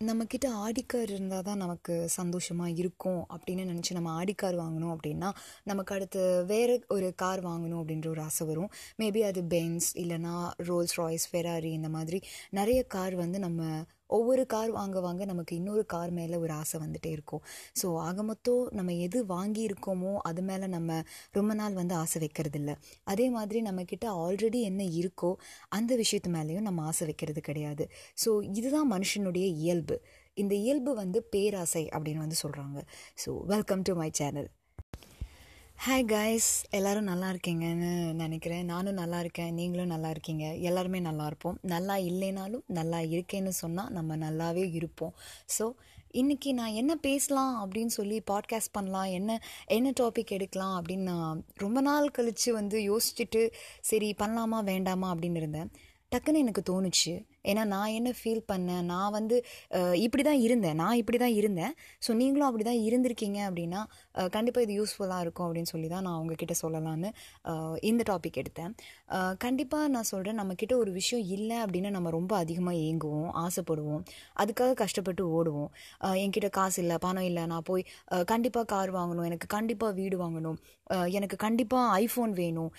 நம்மக்கிட்ட ஆடிக்கார் இருந்தால் தான் நமக்கு சந்தோஷமாக இருக்கும் அப்படின்னு நினச்சி நம்ம ஆடி கார் வாங்கணும் அப்படின்னா நமக்கு அடுத்து வேறு ஒரு கார் வாங்கணும் அப்படின்ற ஒரு ஆசை வரும். மேபி அது பென்ஸ் இல்லைனா ரோல்ஸ் ராய்ஸ் ஃபெராரி இந்த மாதிரி நிறைய கார் வந்து நம்ம ஒவ்வொரு கார் வாங்க வாங்க நமக்கு இன்னொரு கார் மேலே ஒரு ஆசை வந்துட்டே இருக்கும். ஸோ ஆக மொத்தம் நம்ம எது வாங்கியிருக்கோமோ அது மேலே நம்ம ரொம்ப நாள் வந்து ஆசை வைக்கிறது இல்லை அதே மாதிரி நம்மக்கிட்ட ஆல்ரெடி என்ன இருக்கோ அந்த விஷயத்து மேலேயும் நம்ம ஆசை வைக்கிறது கிடையாது. ஸோ இதுதான் மனுஷனுடைய இயல்பு. இந்த இயல்பு வந்து பேராசை அப்படின்னு வந்து சொல்கிறாங்க so welcome to my channel hi guys எல்லோரும் நல்லா இருக்கீங்கன்னு நினைக்கிறேன். நானும் நல்லா இருக்கேன். நீங்களும் நல்லா இருக்கீங்க. எல்லாருமே நல்லா இருப்போம். நல்லா இல்லைனாலும் நல்லா இருக்கேன்னு சொன்னால் நம்ம நல்லாவே இருப்போம். ஸோ இன்றைக்கி நான் என்ன பேசலாம் அப்படின்னு சொல்லி பாட்காஸ்ட் பண்ணலாம். என்ன என்ன டாபிக் எடுக்கலாம் அப்படின்னு நான் ரொம்ப நாள் கழித்து வந்து யோசிச்சுட்டு சரி பண்ணலாமா வேண்டாமா அப்படின்னு இருந்தேன். டக்குன்னு எனக்கு தோணுச்சு. ஏன்னா நான் என்ன ஃபீல் பண்ணேன்? நான் வந்து இப்படி தான் இருந்தேன். நான் இப்படி தான் இருந்தேன். ஸோ நீங்களும் அப்படி தான் இருந்திருக்கீங்க அப்படின்னா கண்டிப்பாக இது யூஸ்ஃபுல்லாக இருக்கும் அப்படின்னு சொல்லி தான் நான் உங்ககிட்ட சொல்லலான்னு இந்த டாபிக் எடுத்தேன். கண்டிப்பாக நான் சொல்கிறேன் நம்மக்கிட்ட ஒரு விஷயம் இல்லை அப்படின்னு நம்ம ரொம்ப அதிகமாக ஏங்குவோம் ஆசைப்படுவோம். அதுக்காக கஷ்டப்பட்டு ஓடுவோம். என்கிட்ட காசு இல்லை பணம் இல்லை. நான் போய் கண்டிப்பாக கார் வாங்கணும் எனக்கு கண்டிப்பாக வீடு வாங்கணும். எனக்கு கண்டிப்பாக ஐஃபோன் வேணும்.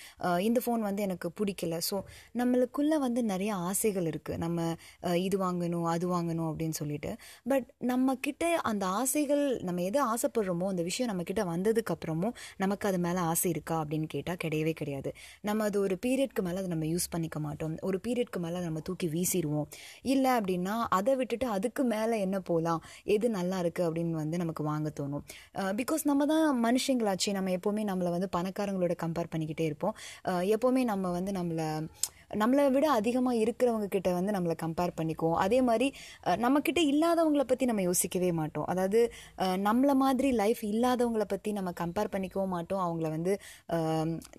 இந்த ஃபோன் வந்து எனக்கு பிடிக்கல. ஸோ நம்மளுக்குள்ளே வந்து நிறைய ஆசைகள் இருக்குது நம்ம நம்ம இது வாங்கணும் அது வாங்கணும் அப்படின்னு சொல்லிட்டு. பட் நம்ம கிட்ட அந்த ஆசைகள் நம்ம எது ஆசைப்படுறோமோ அந்த விஷயம் நம்ம கிட்ட நமக்கு அது மேலே ஆசை இருக்கா அப்படின்னு கேட்டால் கிடையவே கிடையாது. நம்ம அது ஒரு பீரியட்க்கு மேலே அதை நம்ம யூஸ் பண்ணிக்க மாட்டோம். ஒரு பீரியட்க்கு மேலே நம்ம தூக்கி வீசிடுவோம். இல்லை அப்படின்னா அதை விட்டுட்டு அதுக்கு மேலே என்ன போகலாம் எது நல்லா இருக்குது அப்படின்னு வந்து நமக்கு வாங்க தோணும். பிகாஸ் நம்ம தான் மனுஷங்களாச்சு. நம்ம எப்போவுமே நம்மளை வந்து பணக்காரங்களோட கம்பேர் பண்ணிக்கிட்டே இருப்போம். எப்போவுமே நம்ம வந்து நம்மளை நம்மளை விட அதிகமாக இருக்கிறவங்க கிட்ட வந்து நம்மளை கம்பேர் பண்ணிக்குவோம். அதே மாதிரி நம்மக்கிட்ட இல்லாதவங்கள பற்றி நம்ம யோசிக்கவே மாட்டோம். அதாவது நம்மளை மாதிரி லைஃப் இல்லாதவங்கள பற்றி நம்ம கம்பேர் பண்ணிக்கவும் மாட்டோம். அவங்கள வந்து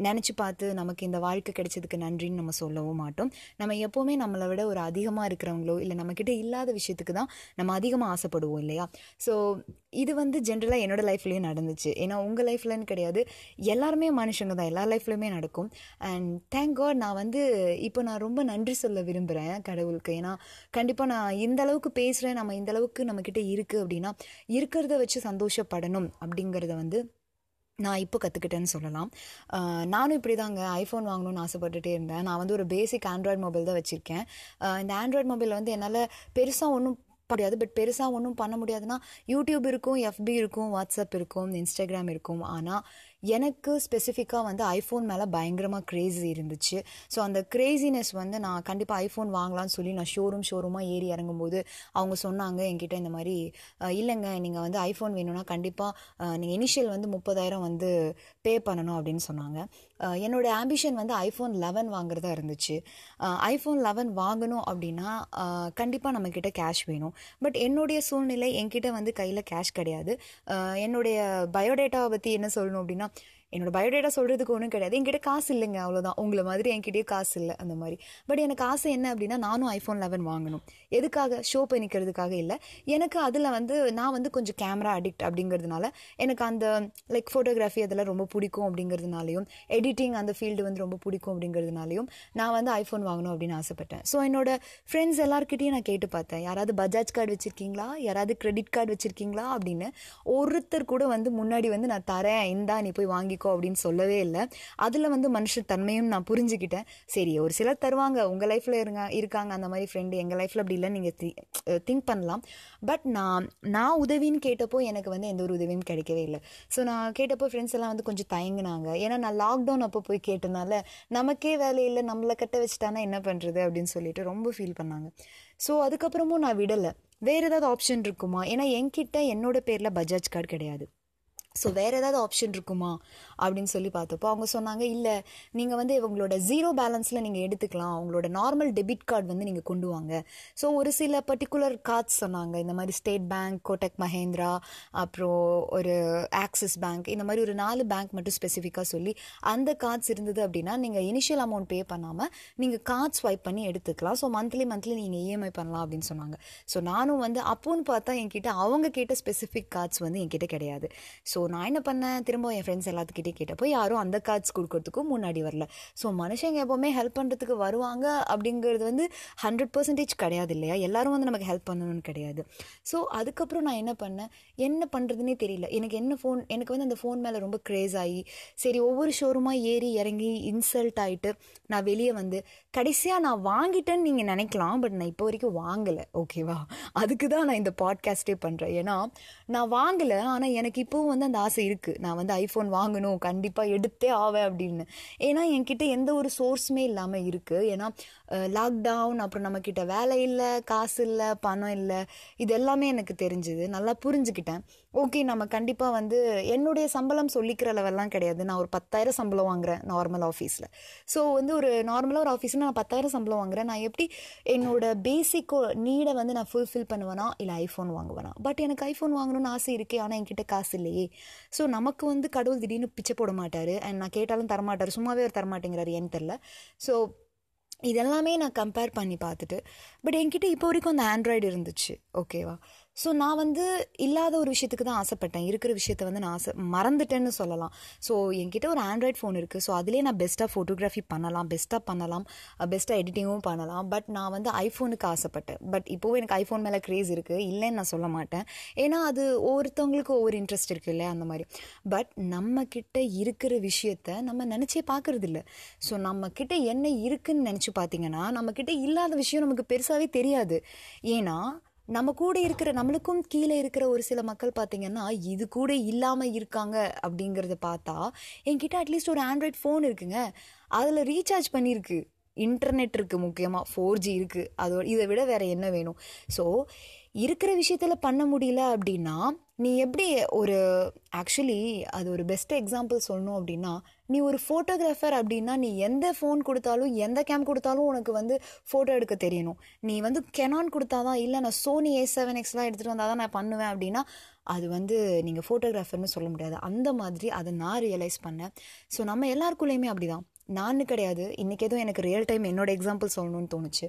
நினச்சி பார்த்து நமக்கு இந்த வாழ்க்கை கிடைச்சதுக்கு நன்றின்னு நம்ம சொல்லவும் மாட்டோம். நம்ம எப்போவுமே நம்மளை விட ஒரு அதிகமாக இருக்கிறவங்களோ இல்லை நம்மக்கிட்ட இல்லாத விஷயத்துக்கு தான் நம்ம அதிகமாக ஆசைப்படுவோம் இல்லையா? ஸோ இது வந்து ஜென்ரலாக என்னோடய லைஃப்லேயும் நடந்துச்சு. ஏன்னா உங்கள் லைஃப்லன்னு கிடையாது. எல்லாருமே மனுஷங்க தான். எல்லா லைஃப்லையுமே நடக்கும். அண்ட் தேங்க் காட் நான் வந்து இப்போ நான் ரொம்ப நன்றி சொல்ல விரும்புகிறேன் கடவுளுக்கு. ஏன்னா கண்டிப்பாக நான் இந்த அளவுக்கு பேசுகிறேன் நம்ம இந்த அளவுக்கு நம்மக்கிட்ட இருக்குது அப்படின்னா இருக்கிறத வச்சு சந்தோஷப்படணும் அப்படிங்கிறத வந்து நான் இப்போ கற்றுக்கிட்டேன்னு சொல்லலாம். நானும் இப்படி தாங்க ஐஃபோன் வாங்கணும்னு ஆசைப்பட்டுட்டே இருந்தேன். நான் வந்து ஒரு பேசிக் ஆண்ட்ராய்டு மொபைல் தான் வச்சுருக்கேன். இந்த ஆண்ட்ராய்டு மொபைல் வந்து என்னால் பெருசாக ஒன்றும் முடியாது. பட் பெருசாக ஒன்றும் பண்ண முடியாதுன்னா யூடியூப் இருக்கும் எஃபி இருக்கும் வாட்ஸ்அப் இருக்கும் இன்ஸ்டாகிராம் இருக்கும். ஆனால் எனக்கு ஸ்பெசிஃபிக்காக வந்து ஐஃபோன் மேலே பயங்கரமாக க்ரேஸி இருந்துச்சு. ஸோ அந்த க்ரேசினஸ் வந்து நான் கண்டிப்பாக ஐஃபோன் வாங்கலாம்னு சொல்லி நான் ஷோரூம் ஷோரூமாக ஏறி இறங்கும்போது அவங்க சொன்னாங்க என்கிட்ட இந்த மாதிரி இல்லைங்க நீங்கள் வந்து ஐஃபோன் வேணும்னா கண்டிப்பாக நீங்கள் இனிஷியல் வந்து முப்பதாயிரம் வந்து பே பண்ணணும் அப்படின்னு சொன்னாங்க. என்னோடய என்னோட ஆம்பிஷன் வந்து ஐஃபோன் லெவன் வாங்குறதா இருந்துச்சு. ஐஃபோன் லெவன் வாங்கணும் அப்படின்னா கண்டிப்பாக நம்மக்கிட்ட கேஷ் வேணும். பட் என்னுடைய சூழ்நிலை என்கிட்ட வந்து கையில் கேஷ் கிடையாது. என்னுடைய பயோடேட்டாவை பற்றி என்ன சொல்லணும் அப்படின்னா என்னோட பயோடேட்டா சொல்கிறதுக்கு ஒன்றும் கிடையாது. என்கிட்ட காசு இல்லைங்க அவ்வளோதான் உங்களை மாதிரி என்கிட்டயே காசு இல்லை அந்த மாதிரி. பட் எனக்கு ஆசை என்ன அப்படின்னா நானும் ஐஃபோன் லெவன் வாங்கணும். எதுக்காக? ஷோ பண்ணிக்கிறதுக்காக இல்லை. எனக்கு அதில் வந்து நான் வந்து கொஞ்சம் கேமரா அடிக்ட் அப்படிங்கிறதுனால எனக்கு அந்த லைக் ஃபோட்டோகிராஃபி அதெல்லாம் ரொம்ப பிடிக்கும் அப்படிங்கிறதுனாலையும் எடிட்டிங் அந்த ஃபீல்டு வந்து ரொம்ப பிடிக்கும் அப்படிங்கிறதுனாலையும் நான் வந்து ஐஃபோன் வாங்கணும் அப்படின்னு ஆசைப்பட்டேன். ஸோ என்னோட ஃப்ரெண்ட்ஸ் எல்லாருக்கிட்டையும் நான் கேட்டு பார்த்தேன். யாராவது பஜாஜ் கார்டு வச்சுருக்கீங்களா? யாராவது கிரெடிட் கார்டு வச்சுருக்கீங்களா? அப்படின்னு ஒருத்தர் கூட வந்து முன்னாடி வந்து நான் தரேன் இந்தா நீ போய் இருக்கும் அப்படின்னு சொல்லவே இல்லை. அதில் வந்து மனுஷ தன்மையும் நான் புரிஞ்சுக்கிட்டேன். சரி ஒரு சிலர் தருவாங்க உங்கள் லைஃப்பில் இருங்க இருக்காங்க அந்த மாதிரி ஃப்ரெண்டு எங்கள் லைஃப்பில் அப்படி இல்லை நீங்கள் திங்க் பண்ணலாம். பட் நான் நான் உதவின்னு கேட்டப்போ எனக்கு வந்து எந்த ஒரு உதவியும் கிடைக்கவே இல்லை. ஸோ நான் கேட்டப்போ ஃப்ரெண்ட்ஸ் எல்லாம் வந்து கொஞ்சம் தயங்கினாங்க. ஏன்னா நான் லாக்டவுன் அப்போ போய் கேட்டனால நமக்கே வேலை இல்லை நம்மளை கட்ட வச்சுட்டானா என்ன பண்ணுறது அப்படின்னு சொல்லிட்டு ரொம்ப ஃபீல் பண்ணாங்க. ஸோ அதுக்கப்புறமும் நான் விடலை. வேறு ஏதாவது ஆப்ஷன் இருக்குமா? ஏன்னா என்கிட்ட என்னோட பேரில் பஜாஜ் கார்டு கிடையாது. ஸோ வேறு ஏதாவது ஆப்ஷன் இருக்குமா? அப்படின்னு சொல்லி பார்த்தப்போ அவங்க சொன்னாங்க இல்லை நீங்கள் வந்து இவங்களோட ஜீரோ பேலன்ஸில் நீங்கள் எடுத்துக்கலாம். அவங்களோட நார்மல் டெபிட் கார்டு வந்து நீங்கள் கொண்டு வாங்க. ஸோ ஒரு சில பர்டிகுலர் கார்ட்ஸ் சொன்னாங்க. இந்த மாதிரி ஸ்டேட் பேங்க் கோட்டக் மஹேந்திரா அப்புறம் ஒரு ஆக்சிஸ் பேங்க் இந்த மாதிரி ஒரு நாலு பேங்க் மட்டும் ஸ்பெசிஃபிக்காக சொல்லி அந்த கார்ட்ஸ் இருந்தது அப்படின்னா நீங்கள் இனிஷியல் அமௌண்ட் பே பண்ணாமல் நீங்கள் கார்ட் ஸ்வைப் பண்ணி எடுத்துக்கலாம். ஸோ மந்த்லி மந்த்லி நீங்கள் இஎம்ஐ பண்ணலாம் அப்படின்னு சொன்னாங்க. ஸோ நானும் வந்து அப்போன்னு பார்த்தா என்கிட்ட அவங்க கேட்ட ஸ்பெசிஃபிக் கார்ட்ஸ் வந்து என்கிட்ட கிடையாது. ஸோ நான் என்ன பண்ணேன்? திரும்ப என் ஃப்ரெண்ட்ஸ் எல்லாத்துக்கிட்டே கேட்டப்போ யாரும் அந்த கார்ட்ஸ் கொடுக்கறதுக்கும் முன்னாடி வரல. ஸோ மனுஷங்க எப்போவுமே ஹெல்ப் பண்ணுறதுக்கு வருவாங்க அப்படிங்கிறது வந்து ஹண்ட்ரட் பர்சன்டேஜ் கிடையாது இல்லையா? எல்லாரும் வந்து நமக்கு ஹெல்ப் பண்ணணும்னு கிடையாது. ஸோ அதுக்கப்புறம் நான் என்ன பண்ணேன்? என்ன பண்ணுறதுனே தெரியல. எனக்கு என்ன ஃபோன் எனக்கு வந்து அந்த ஃபோன் மேலே ரொம்ப க்ரேஸ் ஆகி சரி ஒவ்வொரு ஷோரூமாக ஏறி இறங்கி இன்சல்ட் ஆகிட்டு நான் வெளியே வந்து கடைசியாக நான் வாங்கிட்டேன்னு நீங்கள் நினைக்கலாம் பட் நான் இப்போ வரைக்கும் வாங்கலை ஓகேவா அதுக்கு தான் நான் இந்த பாட்காஸ்ட்டே பண்ணுறேன் ஏன்னா நான் வாங்கலை ஆனால் எனக்கு இப்போவும் வந்து அந்த ஆசை இருக்குது நான் வந்து ஐஃபோன் வாங்கணும் கண்டிப்பாக எடுத்தே ஆவேன் அப்படின்னு. ஏன்னா என்கிட்ட எந்த ஒரு சோர்ஸுமே இல்லாமல் இருக்குது ஏன்னா லாக்டவுன் அப்புறம் நம்மக்கிட்ட வேலை இல்லை காசு இல்லை பணம் இல்லை இது எல்லாமே எனக்கு தெரிஞ்சுது. நல்லா புரிஞ்சுக்கிட்டேன். ஓகே நம்ம கண்டிப்பாக வந்து என்னுடைய சம்பளம் சொல்லிக்கிற லெவல்லாம் கிடையாது. நான் ஒரு பத்தாயிரம் சம்பளம் வாங்குறேன் நார்மல் ஆஃபீஸில் ஸோ வந்து ஒரு நார்மலாக ஒரு ஆஃபீஸில் நான் பத்தாயிரம் சம்பளம் வாங்குறேன். நான் எப்படி என்னோட பேசிக்கோ நீடை வந்து நான் ஃபுல்ஃபில் பண்ணுவேனா? இல்லை ஐஃபோன் வாங்குவேனா? பட் எனக்கு ஐஃபோன் வாங்கணும்னு ஆசை இருக்கே ஆனால் என்கிட்ட காசு இல்லையே. ஸோ நமக்கு வந்து கடவுள் திடீர்னு பிச்சை போட மாட்டார். அண்ட் நான் கேட்டாலும் தரமாட்டார். சும்மாவே அவர் தரமாட்டேங்கிறாரு. ஏன்னு தெரில ஸோ இதெல்லாமே நான் கம்பேர் பண்ணி பார்த்துட்டு. பட் என்கிட்ட இப்போ வரைக்கும் அந்த ஆண்ட்ராய்டு இருந்துச்சு. ஓகேவா ஸோ நான் வந்து இல்லாத ஒரு விஷயத்துக்கு தான் ஆசைப்பட்டேன். இருக்கிற விஷயத்த வந்து நான் ஆசை மறந்துட்டேன்னு சொல்லலாம். ஸோ என்கிட்ட ஒரு ஆண்ட்ராய்ட் ஃபோன் இருக்குது ஸோ அதுலேயே நான் பெஸ்ட்டாக ஃபோட்டோகிராஃபி பண்ணலாம் பெஸ்ட்டாக பண்ணலாம் பெஸ்ட்டாக எடிட்டிங்கும் பண்ணலாம். பட் நான் வந்து ஐஃபோனுக்கு ஆசைப்பட்டேன். பட் இப்போவும் எனக்கு ஐஃபோன் மேலே க்ரேஸ் இருக்குது இல்லைன்னு நான் சொல்ல மாட்டேன். ஏன்னா அது ஒவ்வொருத்தவங்களுக்கு ஒவ்வொரு இன்ட்ரெஸ்ட் இருக்குது இல்லையா அந்த மாதிரி. பட் நம்மக்கிட்ட இருக்கிற விஷயத்த நம்ம நினச்சே பார்க்கறது இல்லை. ஸோ நம்மக்கிட்ட என்ன இருக்குதுன்னு நினச்சி பார்த்தீங்கன்னா நம்மக்கிட்ட இல்லாத விஷயம் நமக்கு பெருசாகவே தெரியாது. ஏன்னா நம்ம கூட இருக்கிற நம்மளுக்கும் கீழே இருக்கிற ஒரு சில மக்கள் பார்த்தீங்கன்னா இது கூட இல்லாமல் இருக்காங்க அப்படிங்கிறத பார்த்தா என்கிட்ட அட்லீஸ்ட் ஒரு ஆண்ட்ராய்ட் ஃபோன் இருக்குங்க. அதில் ரீசார்ஜ் பண்ணியிருக்கு இன்டர்நெட் இருக்குது முக்கியமாக ஃபோர் ஜி இருக்குது அதோட இதை விட வேறு என்ன வேணும்? ஸோ இருக்கிற விஷயத்தில் பண்ண முடியல அப்படின்னா நீ எப்படி ஒரு ஆக்சுவலி அது ஒரு பெஸ்ட் எக்ஸாம்பிள் சொல்லணும் அப்படின்னா நீ ஒரு ஃபோட்டோகிராஃபர் அப்படின்னா நீ எந்த ஃபோன் கொடுத்தாலும் எந்த கேம் கொடுத்தாலும் உனக்கு வந்து ஃபோட்டோ எடுக்க தெரியணும். நீ வந்து கெனான் கொடுத்தாதான் இல்லை நான் சோனி ஏ செவன் எக்ஸ்லாம் எடுத்துகிட்டு வந்தால் தான் நான் பண்ணுவேன் அப்படின்னா அது வந்து நீங்கள் ஃபோட்டோகிராஃபர்னு சொல்ல முடியாது. அந்த மாதிரி அதை நான் ரியலைஸ் பண்ணேன். ஸோ நம்ம எல்லாருக்குள்ளேயுமே அப்படி தான் நான் கிடையாது. இன்றைக்கி எதுவும் எனக்கு ரியல் டைம் என்னோடய எக்ஸாம்பிள் சொல்லணும்னு தோணுச்சு.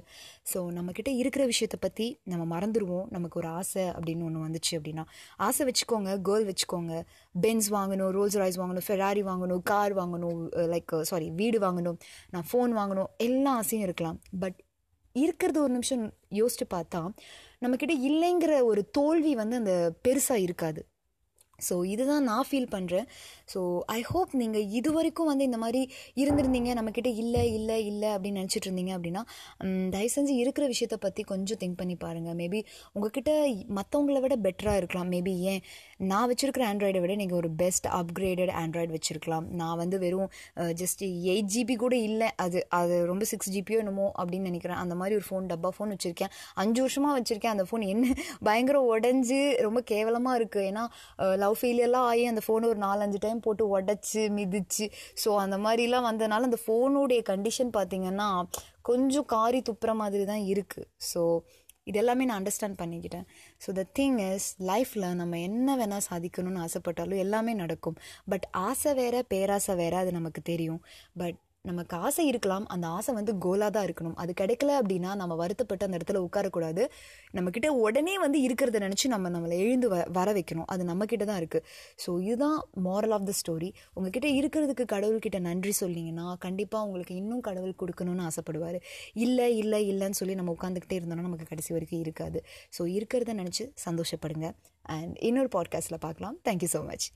ஸோ நம்மக்கிட்ட இருக்கிற விஷயத்தை பற்றி நம்ம மறந்துடுவோம் நமக்கு ஒரு ஆசை அப்படின்னு ஒன்று வந்துச்சு அப்படின்னா ஆசை வச்சுக்கோங்க கேர்ள் வச்சுக்கோங்க. பென்ஸ் வாங்கணும் ரோல்ஸ் ராய்ஸ் வாங்கணும் ஃபெராரி வாங்கணும் கார் வாங்கணும் லைக் சாரி வீடு வாங்கணும் நான் ஃபோன் வாங்கணும் எல்லா ஆசையும் இருக்கலாம். பட் இருக்கிறது ஒரு நிமிஷம் யோசிச்சு பார்த்தா நம்மக்கிட்ட இல்லைங்கிற ஒரு தோல்வி வந்து அந்த பெருசாக இருக்காது. ஸோ இதுதான் நான் ஃபீல் பண்ணுறேன் ஸோ ஐ ஹோப் நீங்கள் இது வரைக்கும் வந்து இந்த மாதிரி இருந்திருந்தீங்க. நம்மக்கிட்ட இல்லை இல்லை இல்லை அப்படின்னு நினச்சிட்டு இருந்தீங்க அப்படின்னா தயவு செஞ்சு இருக்கிற விஷயத்தை பற்றி கொஞ்சம் திங்க் பண்ணி பாருங்கள் மேபி உங்ககிட்ட மற்றவங்கள விட பெட்டராக இருக்கலாம். மேபி ஏன்? நான் வச்சுருக்கிற ஆண்ட்ராய்டை விட நீங்கள் ஒரு பெஸ்ட் அப்கிரேடட் ஆண்ட்ராய்டு வச்சுருக்கலாம். நான் வந்து வெறும் ஜஸ்ட் எயிட் ஜிபி கூட இல்லை. அது அது ரொம்ப சிக்ஸ் ஜிபியோ என்னமோ அப்படின்னு நினைக்கிறேன். அந்த மாதிரி ஒரு ஃபோன் டப்பா ஃபோன் வச்சுருக்கேன். அஞ்சு வருஷமாக வச்சுருக்கேன். அந்த ஃபோன் என்ன பயங்கர உடஞ்சி ரொம்ப கேவலமாக இருக்குது ஏன்னா லவ் ஃபெயிலியர்லாம் ஆகி அந்த ஃபோனை ஒரு நாலஞ்சு டைம் போட்டு உடச்சி மிதிச்சு. ஸோ அந்த மாதிரிலாம் வந்ததுனால அந்த ஃபோனுடைய கண்டிஷன் பார்த்திங்கன்னா கொஞ்சம் காரி துப்புற மாதிரி தான் இருக்குது ஸோ இது எல்லாமே நான் அண்டர்ஸ்டாண்ட் பண்ணிக்கிட்டேன். ஸோ த திங் இஸ் லைஃப்பில் நம்ம என்ன வேணால் சாதிக்கணும்னு ஆசைப்பட்டாலும் எல்லாமே நடக்கும். பட் ஆசை வேற பேராசை வேற அது நமக்கு தெரியும். பட் நமக்கு ஆசை இருக்கலாம். அந்த ஆசை வந்து கோலாக தான் இருக்கணும். அது கிடைக்கல அப்படின்னா நம்ம வருத்தப்பட்டு அந்த இடத்துல உட்காரக்கூடாது. நம்மக்கிட்ட உடனே வந்து இருக்கிறத நினச்சி நம்ம நம்மளை எழுந்து வ வர வைக்கணும். அது நம்மக்கிட்ட தான் இருக்குது ஸோ இதுதான் மாரல் ஆஃப் த ஸ்டோரி உங்ககிட்ட இருக்கிறதுக்கு கடவுள்கிட்ட நன்றி சொன்னீங்கன்னா கண்டிப்பாக உங்களுக்கு இன்னும் கடவுள் கொடுக்கணும்னு ஆசைப்படுவார். இல்லை இல்லை இல்லைன்னு சொல்லி நம்ம உட்காந்துக்கிட்டே இருந்தோம்னா நமக்கு கடைசி வரைக்கும் இருக்காது. ஸோ இருக்கிறத நினச்சி சந்தோஷப்படுங்க. அண்ட் இன்னொரு பாட்காஸ்ட்டில் பார்க்கலாம். Thank you so much